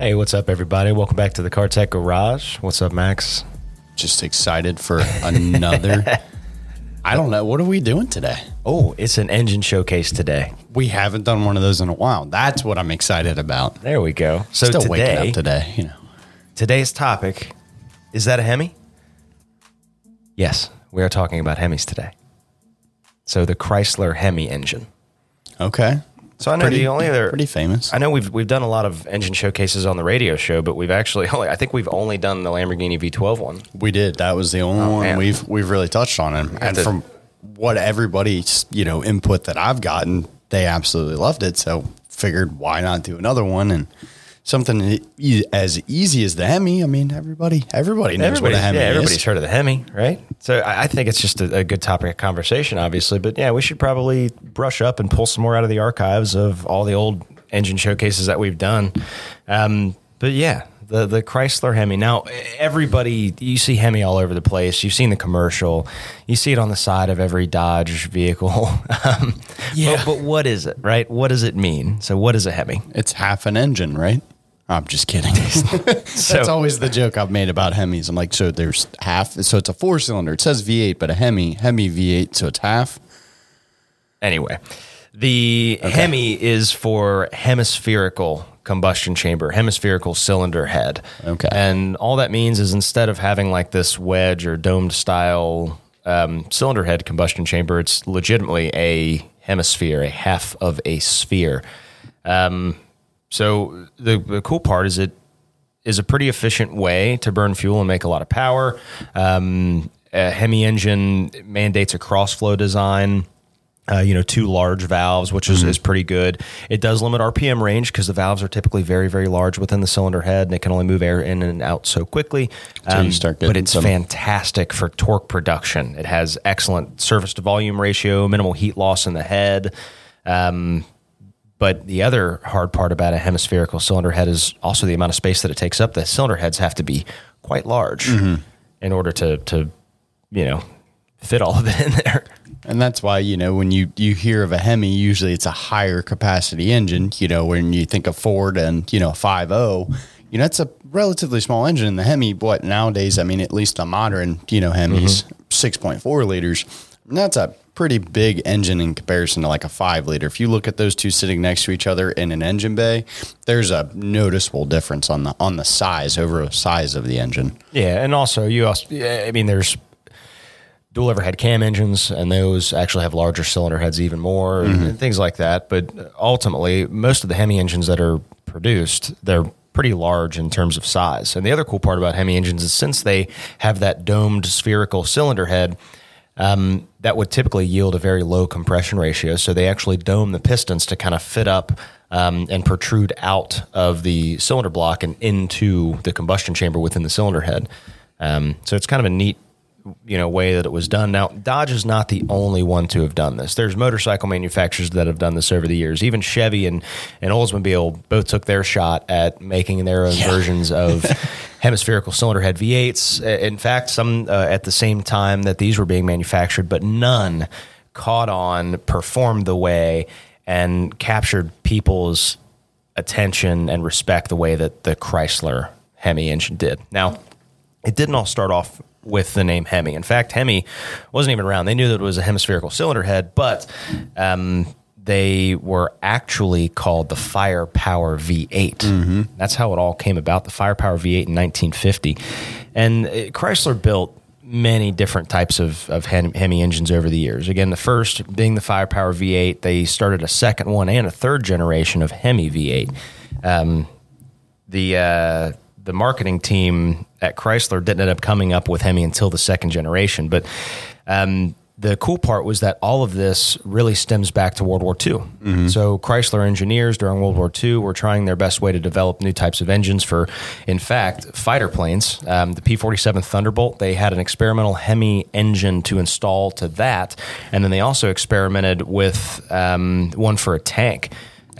Hey, what's up, everybody? Welcome back to the Car Tech Garage. What's up, Max? Just excited for another. I don't know. What are we doing today? Oh, it's an engine showcase today. We haven't done one of those in a while. That's what I'm excited about. There we go. So Still waking today, up today, you know. today's topic is that a Hemi? Yes, we are talking about Hemis today. So the Chrysler Hemi engine. Okay. So I know Pretty- the only other pretty famous. I know we've we've done a lot of engine showcases on the radio show, but we've actually only I think we've only done the Lamborghini V12 one. We did. That was the only oh, one man. we've we've really touched on it. And to- from what everybody's you know input that I've gotten, they absolutely loved it. So figured why not do another one and something as easy as the Hemi. I mean, everybody everybody knows what a Hemi yeah, everybody's is. heard of the Hemi, right? So I, I think it's just a, a good topic of conversation, obviously. But yeah, we should probably brush up and pull some more out of the archives of all the old engine showcases that we've done. Um, but yeah, the the Chrysler Hemi. Now everybody, you see Hemi all over the place. You've seen the commercial. You see it on the side of every Dodge vehicle. um, Yeah. But, but what is it, right? What does it mean? So what is a Hemi? It's half an engine, right? I'm just kidding. That's always the joke I've made about Hemis. I'm like, so there's half, so it's a four cylinder. It says V8, but a Hemi, Hemi V8, so it's half. Anyway, the Hemi is for hemispherical combustion chamber, hemispherical cylinder head. Okay. And all that means is instead of having like this wedge or domed style um, cylinder head combustion chamber, it's legitimately a hemisphere, a half of a sphere. Um, so the, the cool part is it is a pretty efficient way to burn fuel and make a lot of power. Um, a Hemi engine mandates a cross flow design. Uh, you know, two large valves, which is, is pretty good. It does limit RPM range because the valves are typically very, very large within the cylinder head, and it can only move air in and out so quickly. Um, Until you start but it's some- fantastic for torque production. It has excellent surface to volume ratio, minimal heat loss in the head. Um, but the other hard part about a hemispherical cylinder head is also the amount of space that it takes up. The cylinder heads have to be quite large in order to, to, you know, fit all of it in there. And that's why, you know, when you, you hear of a Hemi, usually it's a higher capacity engine. You know, when you think of Ford and, you know, 5.0, you know, it's a relatively small engine. And the Hemi, what nowadays, I mean, at least the modern, you know, Hemis, mm-hmm. 6.4 liters. And that's a pretty big engine in comparison to like a five liter. If you look at those two sitting next to each other in an engine bay, there's a noticeable difference on the on the size over the size of the engine. Yeah, and also you also I mean there's dual overhead cam engines and those actually have larger cylinder heads even more and, and things like that, but ultimately most of the Hemi engines that are produced, they're pretty large in terms of size. And the other cool part about Hemi engines is since they have that domed spherical cylinder head, um, that would typically yield a very low compression ratio. So they actually dome the pistons to kind of fit up um, and protrude out of the cylinder block and into the combustion chamber within the cylinder head. Um, so it's kind of a neat, you know, way that it was done. Now Dodge is not the only one to have done this. There's motorcycle manufacturers that have done this over the years. Even Chevy and, and Oldsmobile both took their shot at making their own versions of hemispherical cylinder head V8s. Uh, In fact, some uh, at the same time that these were being manufactured, but none caught on, performed the way, and captured people's attention and respect the way that the Chrysler Hemi engine did. Now, it didn't all start off with the name Hemi. In fact, Hemi wasn't even around. They knew that it was a hemispherical cylinder head, but um, they were actually called the Firepower V8. That's how it all came about. The Firepower V8 in 1950, and uh, Chrysler built many different types of, of Hemi engines over the years. Again, the first being the Firepower V8. They started a second one and a third generation of Hemi V8. Um, the uh, the marketing team at Chrysler didn't end up coming up with Hemi until the second generation. But um, the cool part was that all of this really stems back to World War II. So Chrysler engineers during World War II were trying their best way to develop new types of engines for, in fact, fighter planes. Um, the P-47 Thunderbolt, they had an experimental Hemi engine to install to that, and then they also experimented with um, one for a tank.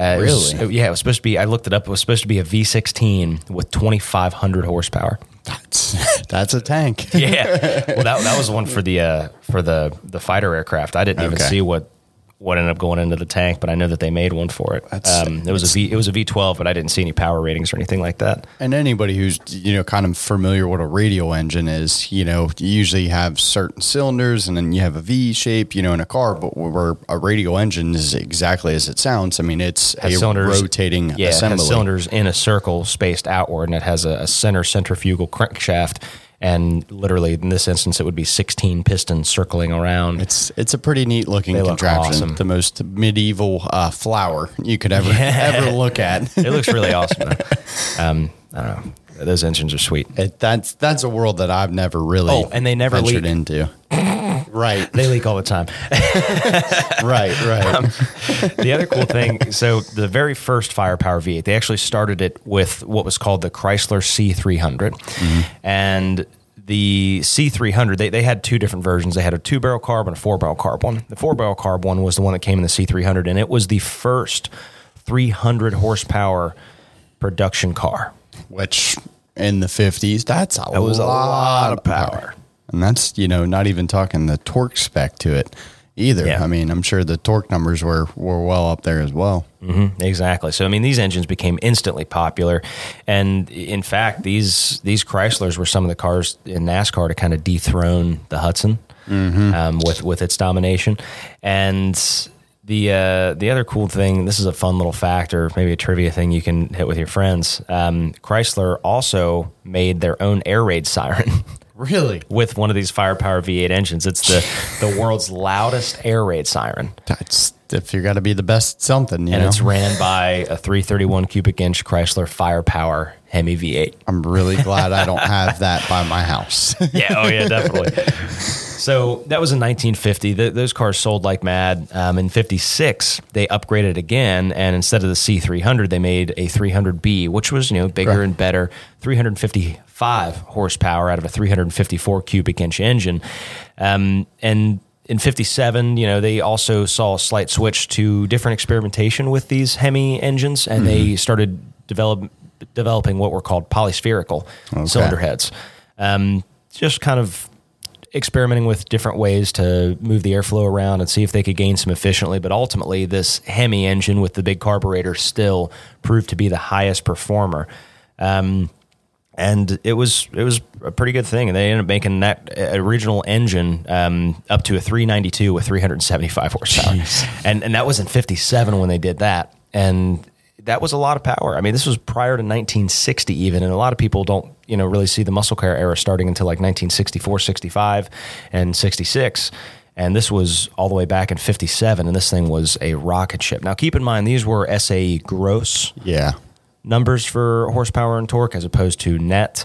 Uh, it was- Really? yeah, it was supposed to be. I looked it up. It was supposed to be a V16 with 2,500 horsepower. That's, that's a tank. Yeah, well, that, that was one for the uh, for the the fighter aircraft. I didn't even Okay. see what what ended up going into the tank, but I know that they made one for it. Um, it was a V. It was a V12, but I didn't see any power ratings or anything like that. And anybody who's you know kind of familiar what a radial engine is, you know, you usually have certain cylinders and then you have a V shape, you know, in a car. But where a radial engine is exactly as it sounds. I mean, it's Has a cylinders- rotating Yeah, it assembly. has cylinders in a circle spaced outward, and it has a, a center centrifugal crankshaft. And literally, in this instance, it would be 16 pistons circling around. It's it's a pretty neat looking They contraption. awesome. The most medieval uh, flower you could ever ever look at. it looks really awesome. Though. Um, I don't know. Those engines are sweet. It, that's that's a world that I've never really Oh, and they never ventured leak. into. Right, They leak all the time. right, right. Um, the other cool thing, so the very first firepower V8, they actually started it with what was called the Chrysler C300. Mm-hmm. And the C300, they, they had two different versions. They had a two barrel carb and a four barrel carb one. The four barrel carb one was the one that came in the C300, and it was the first 300 horsepower production car. Which in the fifties, that's a, That was a lot, lot of of power. power. And that's you know not even talking the torque spec to it either. Yeah. I mean, I'm sure the torque numbers were were well up there as well. Mm-hmm, exactly. So I mean, these engines became instantly popular, and in fact, these these Chryslers were some of the cars in NASCAR to kind of dethrone the Hudson um, with with its domination. And the uh, the other cool thing, this is a fun little fact, or maybe a trivia thing you can hit with your friends. Um, Chrysler also made their own air raid siren. Really, With one of these firepower V8 engines, it's the the world's loudest air raid siren. that's if you're got to be the best something, you and know. it's ran by a 331 cubic inch Chrysler Firepower Hemi V8. I'm really glad I don't have that by my house. Yeah, oh yeah, definitely. so that was in 1950. Th- those cars sold like mad. Um, in 56, they upgraded again, and instead of the C300, they made a 300B, which was you know bigger Right. and better, 355 horsepower out of a 354 cubic inch engine, um, and. In 57, you know, they also saw a slight switch to different experimentation with these Hemi engines, and they started develop, developing what were called polyspherical cylinder heads. Um, just kind of experimenting with different ways to move the airflow around and see if they could gain some efficiently. But ultimately, this Hemi engine with the big carburetor still proved to be the highest performer. Um, and it was it was a pretty good thing. And they ended up making that uh, original engine um, up to a 392 with 375 horsepower, and and that was in 57 when they did that. And that was a lot of power. I mean, this was prior to 1960 even, and a lot of people don't you know really see the muscle car era starting until like 1964, 65, and 66. And this was all the way back in 57, and this thing was a rocket ship. Now, keep in mind, these were SAE gross yeah. numbers for horsepower and torque as opposed to net,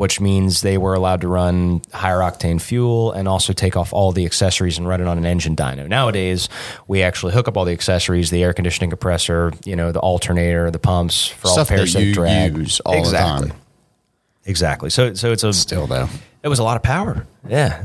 which means they were allowed to run higher octane fuel and also take off all the accessories and run it on an engine dyno. Nowadays, we actually hook up all the accessories, the air conditioning compressor, you know, the alternator, the pumps for Stuff all that parasitic you drag. use all the exactly. time. Exactly. So so it's a Still though. it was a lot of power. Yeah.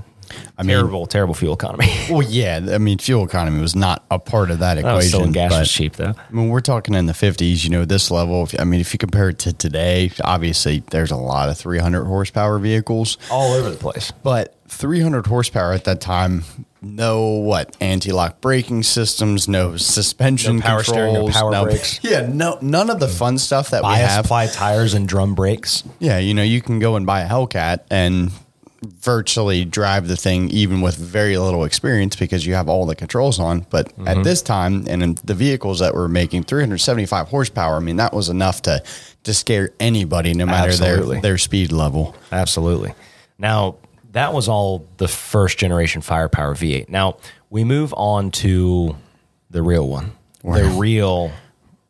I mean- terrible, terrible fuel economy. Well, yeah. I mean, fuel economy was not a part of that oh, still equation. when gas but was cheap though. I mean, we're talking in the 50s, you know, this level. If, I mean, if you compare it to today, obviously there's a lot of 300 horsepower vehicles, All over the place. but 300 horsepower at that time, no what anti lock braking systems, no suspension No power steering, no controls, power brakes. Yeah, no, none of the fun stuff that we have. ply tires and drum brakes. Yeah, you know, you can go and buy a Hellcat and virtually drive the thing even with very little experience because you have all the controls on. But Mm-hmm. at this time and in the vehicles that were making 375 horsepower, I mean, that was enough to to scare anybody no matter Absolutely. their their speed level. Absolutely. Now, that was all the first generation firepower V8. Now, we move on to the real one, the real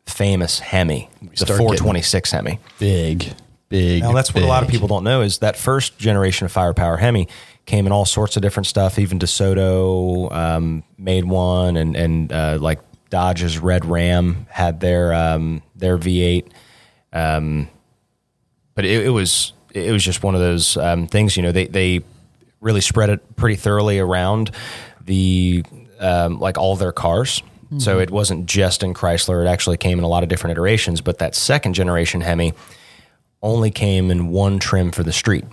famous Hemi, the start 426 Hemi. Big, big. Now, that's what a lot of people don't know is that first generation of firepower Hemi came in all sorts of different stuff. Even DeSoto um, made one, and and uh, like Dodge's Red Ram had their um, their V8. Um, but it, it was it was just one of those um, things. You know, they they really spread it pretty thoroughly around the um, like all their cars. So it wasn't just in Chrysler; it actually came in a lot of different iterations. But that second generation Hemi only came in one trim for the street,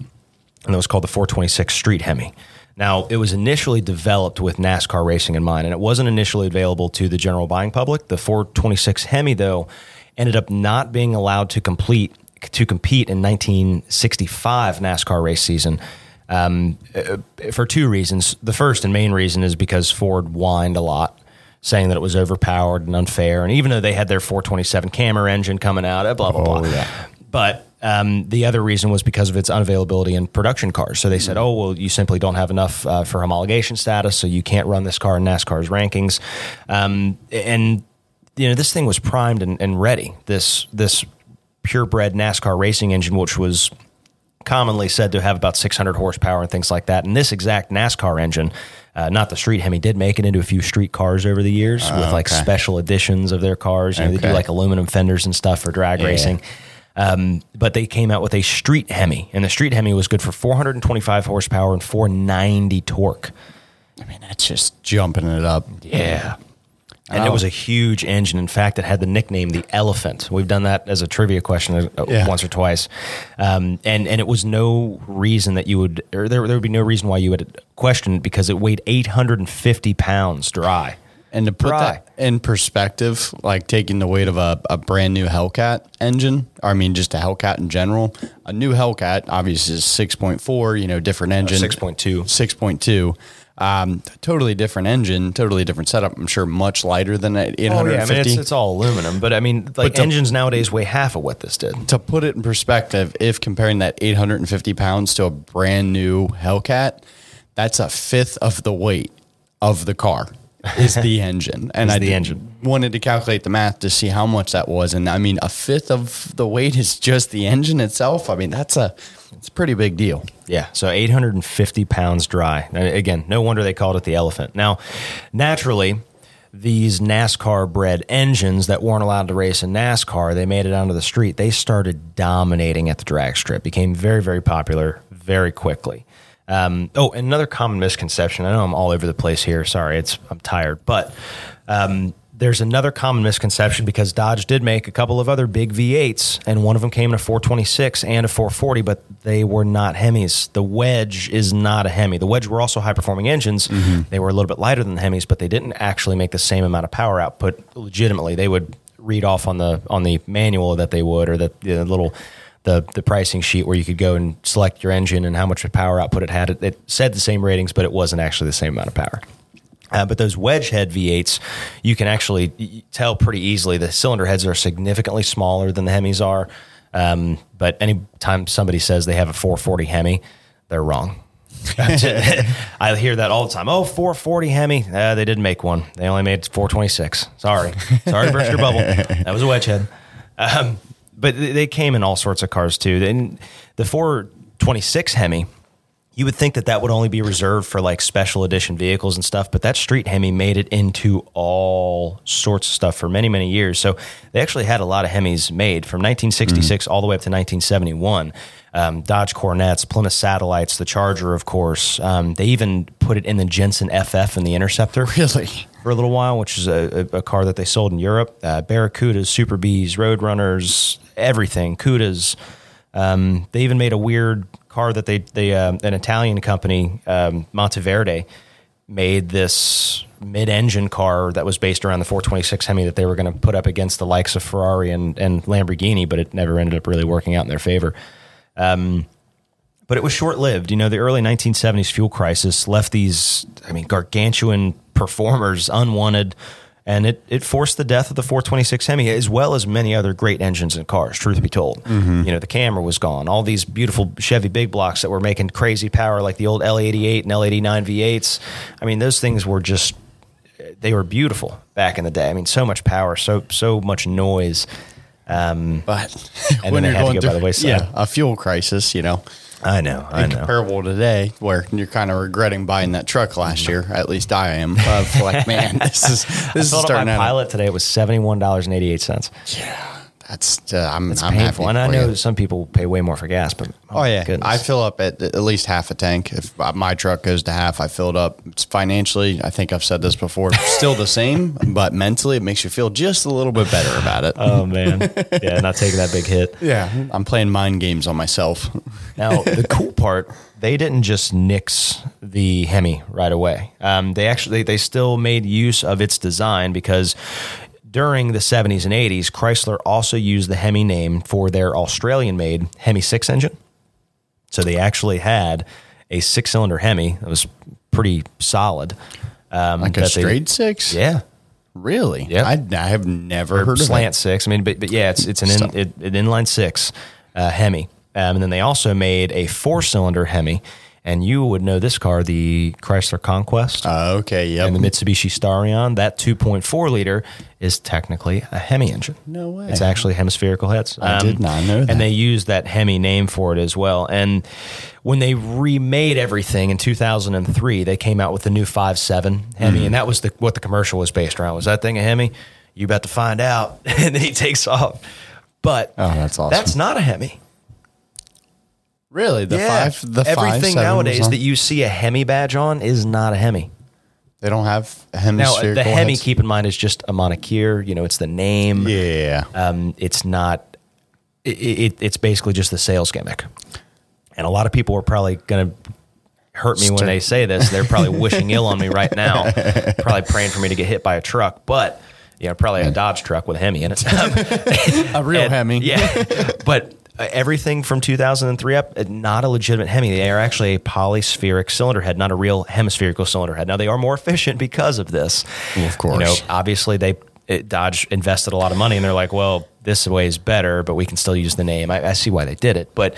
and it was called the 426 Street Hemi. Now, it was initially developed with NASCAR racing in mind, and it wasn't initially available to the general buying public. The 426 Hemi, though, ended up not being allowed to complete to compete in 1965 NASCAR race season um, uh, for two reasons. The first and main reason is because Ford whined a lot, saying that it was overpowered and unfair, and even though they had their 427 Cammer engine coming out, blah blah blah. yeah. But um, the other reason was because of its unavailability in production cars. So they said, "Oh, well, you simply don't have enough uh, for homologation status, so you can't run this car in NASCAR's rankings." Um, and you know, this thing was primed and, and ready. This this purebred NASCAR racing engine, which was commonly said to have about 600 horsepower and things like that. And this exact NASCAR engine, uh, not the street Hemi, did make it into a few street cars over the years with like okay. special editions of their cars. You know, They do like aluminum fenders and stuff for drag racing. Um, but they came out with a street Hemi, and the street Hemi was good for 425 horsepower and 490 torque. I mean, that's just jumping it up. Yeah. And it Oh. was a huge engine. In fact, it had the nickname the Elephant. We've done that as a trivia question uh, Yeah. once or twice, um, and and it was no reason that you would, or there there would be no reason why you would question it because it weighed 850 pounds dry. And to put Dry. that in perspective, like taking the weight of a, a brand new Hellcat engine, or I mean, just a Hellcat in general, a new Hellcat obviously is 6.4, you know, different engine. 6.2. 6.2. Um, totally different engine, totally different setup. I'm sure much lighter than that 850. Oh yeah, I mean it's, it's all aluminum, but I mean like to- engines nowadays weigh half of what this did. to put it in perspective, if comparing that 850 pounds to a brand new Hellcat, that's a fifth of the weight of the car is the engine. And I the engine. wanted to calculate the math to see how much that was. And I mean, a fifth of the weight is just the engine itself. I mean, that's a, it's a pretty big deal. Yeah, so 850 pounds dry. And again, no wonder they called it the elephant. Now, naturally, these NASCAR bred engines that weren't allowed to race in NASCAR, they made it onto the street. They started dominating at the drag strip, became very, very popular very quickly. Um, oh, another common misconception. I know I'm all over the place here. Sorry, it's I'm tired, but um, there's another common misconception because Dodge did make a couple of other big V8s, and one of them came in a 426 and a 440, but they were not Hemis. The Wedge is not a Hemi. The Wedge were also high performing engines. They were a little bit lighter than the Hemis, but they didn't actually make the same amount of power output legitimately. They would read off on the on the manual that they would, or the, the little the the pricing sheet where you could go and select your engine and how much power output it had. It, it said the same ratings, but it wasn't actually the same amount of power. Uh, but those wedge head V8s, you can actually tell pretty easily the cylinder heads are significantly smaller than the Hemis are. Um, but anytime somebody says they have a 440 Hemi, they're wrong. I hear that all the time. Oh, 440 Hemi. Uh, they didn't make one. They only made 426. Sorry. Sorry to burst your bubble. That was a wedge head. Um, but they came in all sorts of cars too. And the 426 Hemi, you would think that that would only be reserved for like special edition vehicles and stuff, but that street Hemi made it into all sorts of stuff for many, many years. So they actually had a lot of Hemis made from 1966 all the way up to 1971. Um, Dodge Coronets, Plymouth Satellites, the Charger, of course. Um, they even put it in the Jensen FF and the Interceptor Really? For a little while, which is a, a, a car that they sold in Europe. Uh, Barracudas, Super Bees, Roadrunners, everything. Cudas. Um, they even made a weird car that they they um an Italian company, um, Monteverdi, made this mid-engine car that was based around the 426 Hemi that they were going to put up against the likes of Ferrari and, and Lamborghini, but it never ended up really working out in their favor but it was short lived. You know, the early 1970s fuel crisis left these, I mean, gargantuan performers unwanted, and it, it forced the death of the 426 Hemi, as well as many other great engines and cars, truth be told. You know, the camera was gone. All these beautiful Chevy big blocks that were making crazy power, like the old L88 and L89 V8s. I mean, those things were just, they were beautiful back in the day. I mean, so much power, so, so much noise. Um, But And then they had to go by the wayside. yeah, a fuel crisis, you know, I know, I know. comparable today, where you're kind of regretting buying that truck last year. At least I am. Of like, man, this is this is Filled up starting my out. pilot today. It was seventy one dollars and eighty eight cents. Yeah, That's uh, I'm, It's I'm painful, happy and I know you. some people pay way more for gas, but Oh yeah, goodness. I fill up at at least half a tank. If my truck goes to half, I fill it up. It's financially, I think I've said this before, still the same, but mentally, it makes you feel just a little bit better about it. oh man, yeah, not taking that big hit. yeah, I'm playing mind games on myself. Now, the cool part, they didn't just nix the Hemi right away. Um, they actually they still made use of its design because during the 70s and 80s, Chrysler also used the Hemi name for their Australian-made Hemi 6 engine. So they actually had a six-cylinder Hemi that was pretty solid. Um, Like a that they- straight six? yeah, Really? Yeah. I, I have never or heard slant of six. I mean, but, but yeah, it's it's an in, it, an inline six uh, Hemi, um, and then they also made a four cylinder Hemi. And you would know this car, the Chrysler Conquest Uh, okay, yeah. and the Mitsubishi Starion. That 2.4 liter is technically a Hemi engine. No way. It's actually hemispherical heads. Um, I did not know that. And they used that Hemi name for it as well. And when they remade everything in 2003, they came out with the new 5.7 Hemi, Mm-hmm. and that was the, what the commercial was based around. Was that thing a Hemi? You about to find out. and then he takes off. But Oh, that's awesome. that's not a Hemi. Really? The five, the everything five, nowadays that you see a Hemi badge on is not a Hemi. they don't have Now, hemispherical. the Hemi, heads? keep in mind, is just a monocure. You know, it's the name. Yeah. Um, it's not. It, it, it's basically just the sales gimmick, and a lot of people are probably going to hurt me when they say this. They're probably wishing ill on me right now, probably praying for me to get hit by a truck, but you know, probably a Dodge truck with a Hemi in it. a real And- Hemi. yeah. But uh, everything from 2003 up, uh, not a legitimate Hemi. They are actually a polyspheric cylinder head, not a real hemispherical cylinder head. Now they are more efficient because of this. Well, of course. You know, obviously they it, Dodge invested a lot of money, and they're like, well, this way is better, but we can still use the name. I, I see why they did it, but.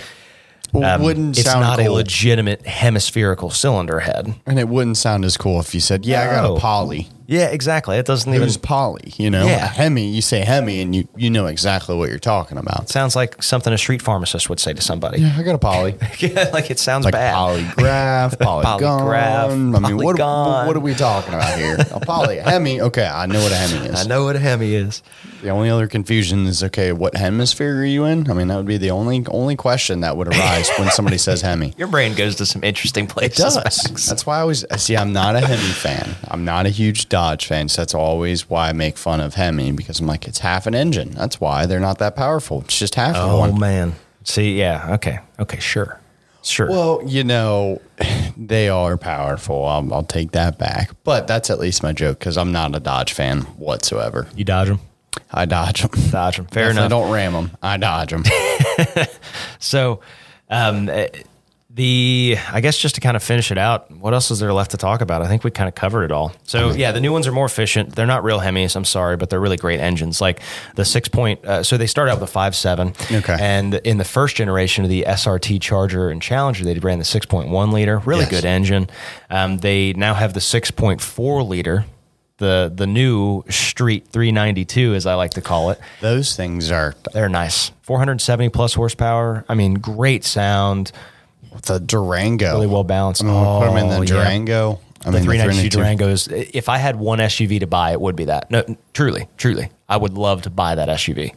Well, um, wouldn't it's sound not a legitimate hemispherical cylinder head. And it wouldn't sound as cool if you said, "Yeah, I got a poly." Yeah, exactly. It doesn't even poly, you know. Yeah. A Hemi, you say Hemi, and you you know exactly what you're talking about. sounds like something a street pharmacist would say to somebody. Yeah, I got a poly. Yeah, like it sounds like bad. polygraph, polygon. Polygraph, I mean, what, polygon. what are we talking about here? A poly, a Hemi. Okay, I know what a Hemi is. I know what a Hemi is. The only other confusion is okay, what hemisphere are you in? I mean, that would be the only only question that would arise when somebody says Hemi. Your brain goes to some interesting It places. does. Max. That's why I always see. I'm not a Hemi fan. I'm not a huge Dodge fan. So that's always why I make fun of Hemi because I'm like, it's half an engine. That's why they're not that powerful. It's just half of Oh one. man. See, yeah, okay, okay, sure, sure. Well, you know, they are powerful. I'll, I'll take that back. But that's at least my joke because I'm not a Dodge fan whatsoever. you dodge them, I dodge them. dodge them. Fair I enough. don't ram them. I dodge them. So, um, eh, the I guess just to kind of finish it out, what else is there left to talk about? I think we kind of covered it all. So yeah, the new ones are more efficient. They're not real Hemis. I'm sorry, but they're really great engines. Like the six point. Uh, so they start out with a five seven. Okay. And in the first generation of the SRT Charger and Challenger, they ran the six point one liter. Really Yes. good engine. Um, they now have the six point four liter. The the new Street 392, as I like to call it. Those things are They're nice. 470 plus horsepower. I mean, great sound. The Durango. Really well balanced. Oh, I'm gonna put them in Oh, the yeah. Durango. I The mean, 392 392. Durangos. If I had one SUV to buy, it would be that. No, truly, truly, I would love to buy that SUV.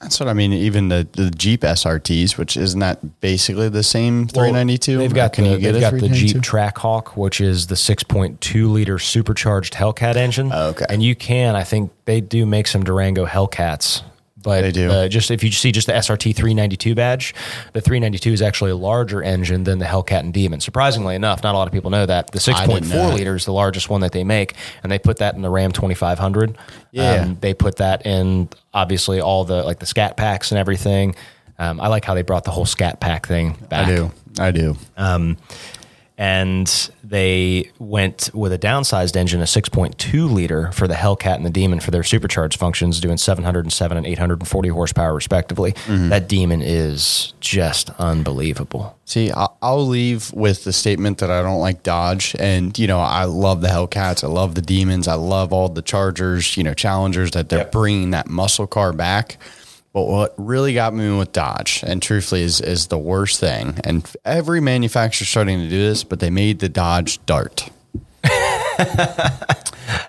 That's what I mean. Even the, the Jeep SRTs, which isn't that basically the same 392? They've got Can the, you get they've got the Jeep Trackhawk, which is the 6.2 liter supercharged Hellcat engine. Oh, okay. And you can, I think they do make some Durango Hellcats. But They do. uh, just if you see just the SRT 392 badge, the 392 is actually a larger engine than the Hellcat and Demon. Surprisingly enough, not a lot of people know that. The I didn't know 6.4 that. liter is the largest one that they make, and they put that in the Ram 2500. Yeah. Um, they put that in obviously all the like the Scat packs and everything. Um, I like how they brought the whole Scat pack thing back I do. I do. and they went with a downsized engine, a 6.2 liter for the Hellcat and the Demon for their supercharged functions, doing 707 and 840 horsepower respectively. Mm-hmm. That Demon is just unbelievable. See, I'll, leave with the statement that I don't like Dodge, and you know I love the Hellcats, I love the Demons, I love all the Chargers, you know Challengers that they're Yep. bringing that muscle car back. But what really got me with Dodge, and truthfully is is the worst thing, and every manufacturer's starting to do this, but they made the Dodge Dart.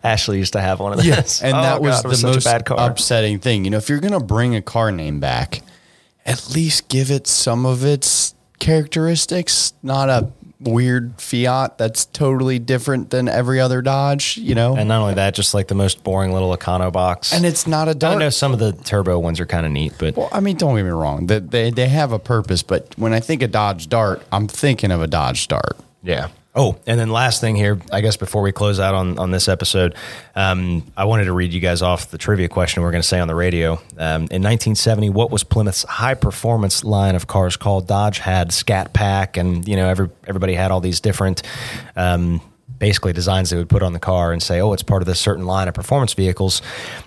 Ashley used to have one of those. Yes, and Oh, that was God, it the most bad car. upsetting thing. You know, if you're gonna bring a car name back, at least give it some of its characteristics, not a weird Fiat that's totally different than every other Dodge. You know, And not only that, just like the most boring little Econo box. and it's not a Dodge. I know some of the turbo ones are kind of neat, but Well, I mean, don't get me wrong. They, they they have a purpose, but when I think of Dodge Dart, I'm thinking of a Dodge Dart. Yeah. Oh, and then last thing here, I guess before we close out on, on this episode, um, I wanted to read you guys off the trivia question we're going to say on the radio. Um, in 1970, what was Plymouth's high performance line of cars called? Dodge had Scat Pack, and you know every everybody had all these different. Um, Basically, designs they would put on the car and say, "Oh, it's part of this certain line of performance vehicles."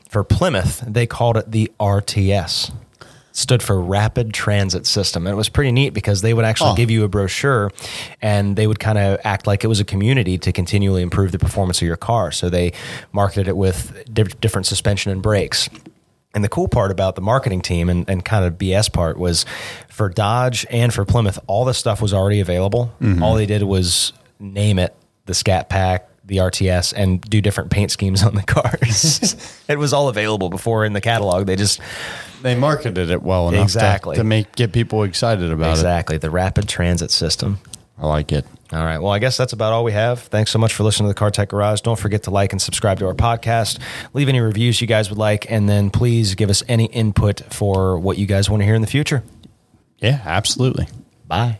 For Plymouth, they called it the RTS stood for Rapid Transit System. And it was pretty neat because they would actually Oh. give you a brochure and they would kind of act like it was a community to continually improve the performance of your car. So they marketed it with di- different suspension and brakes. And the cool part about the marketing team and, and kind of BS part was for Dodge and for Plymouth, all the stuff was already available. Mm-hmm. All they did was name it the Scat Pack, the RTS, and do different paint schemes on the cars. it was all available before in the catalog. They just They marketed it well enough Exactly. to, to make get people excited about it. Exactly, the rapid transit system. I like it. All right. Well, I guess that's about all we have. Thanks so much for listening to the Car Tech Garage. Don't forget to like and subscribe to our podcast. Leave any reviews you guys would like, and then please give us any input for what you guys want to hear in the future. Yeah, absolutely. Bye.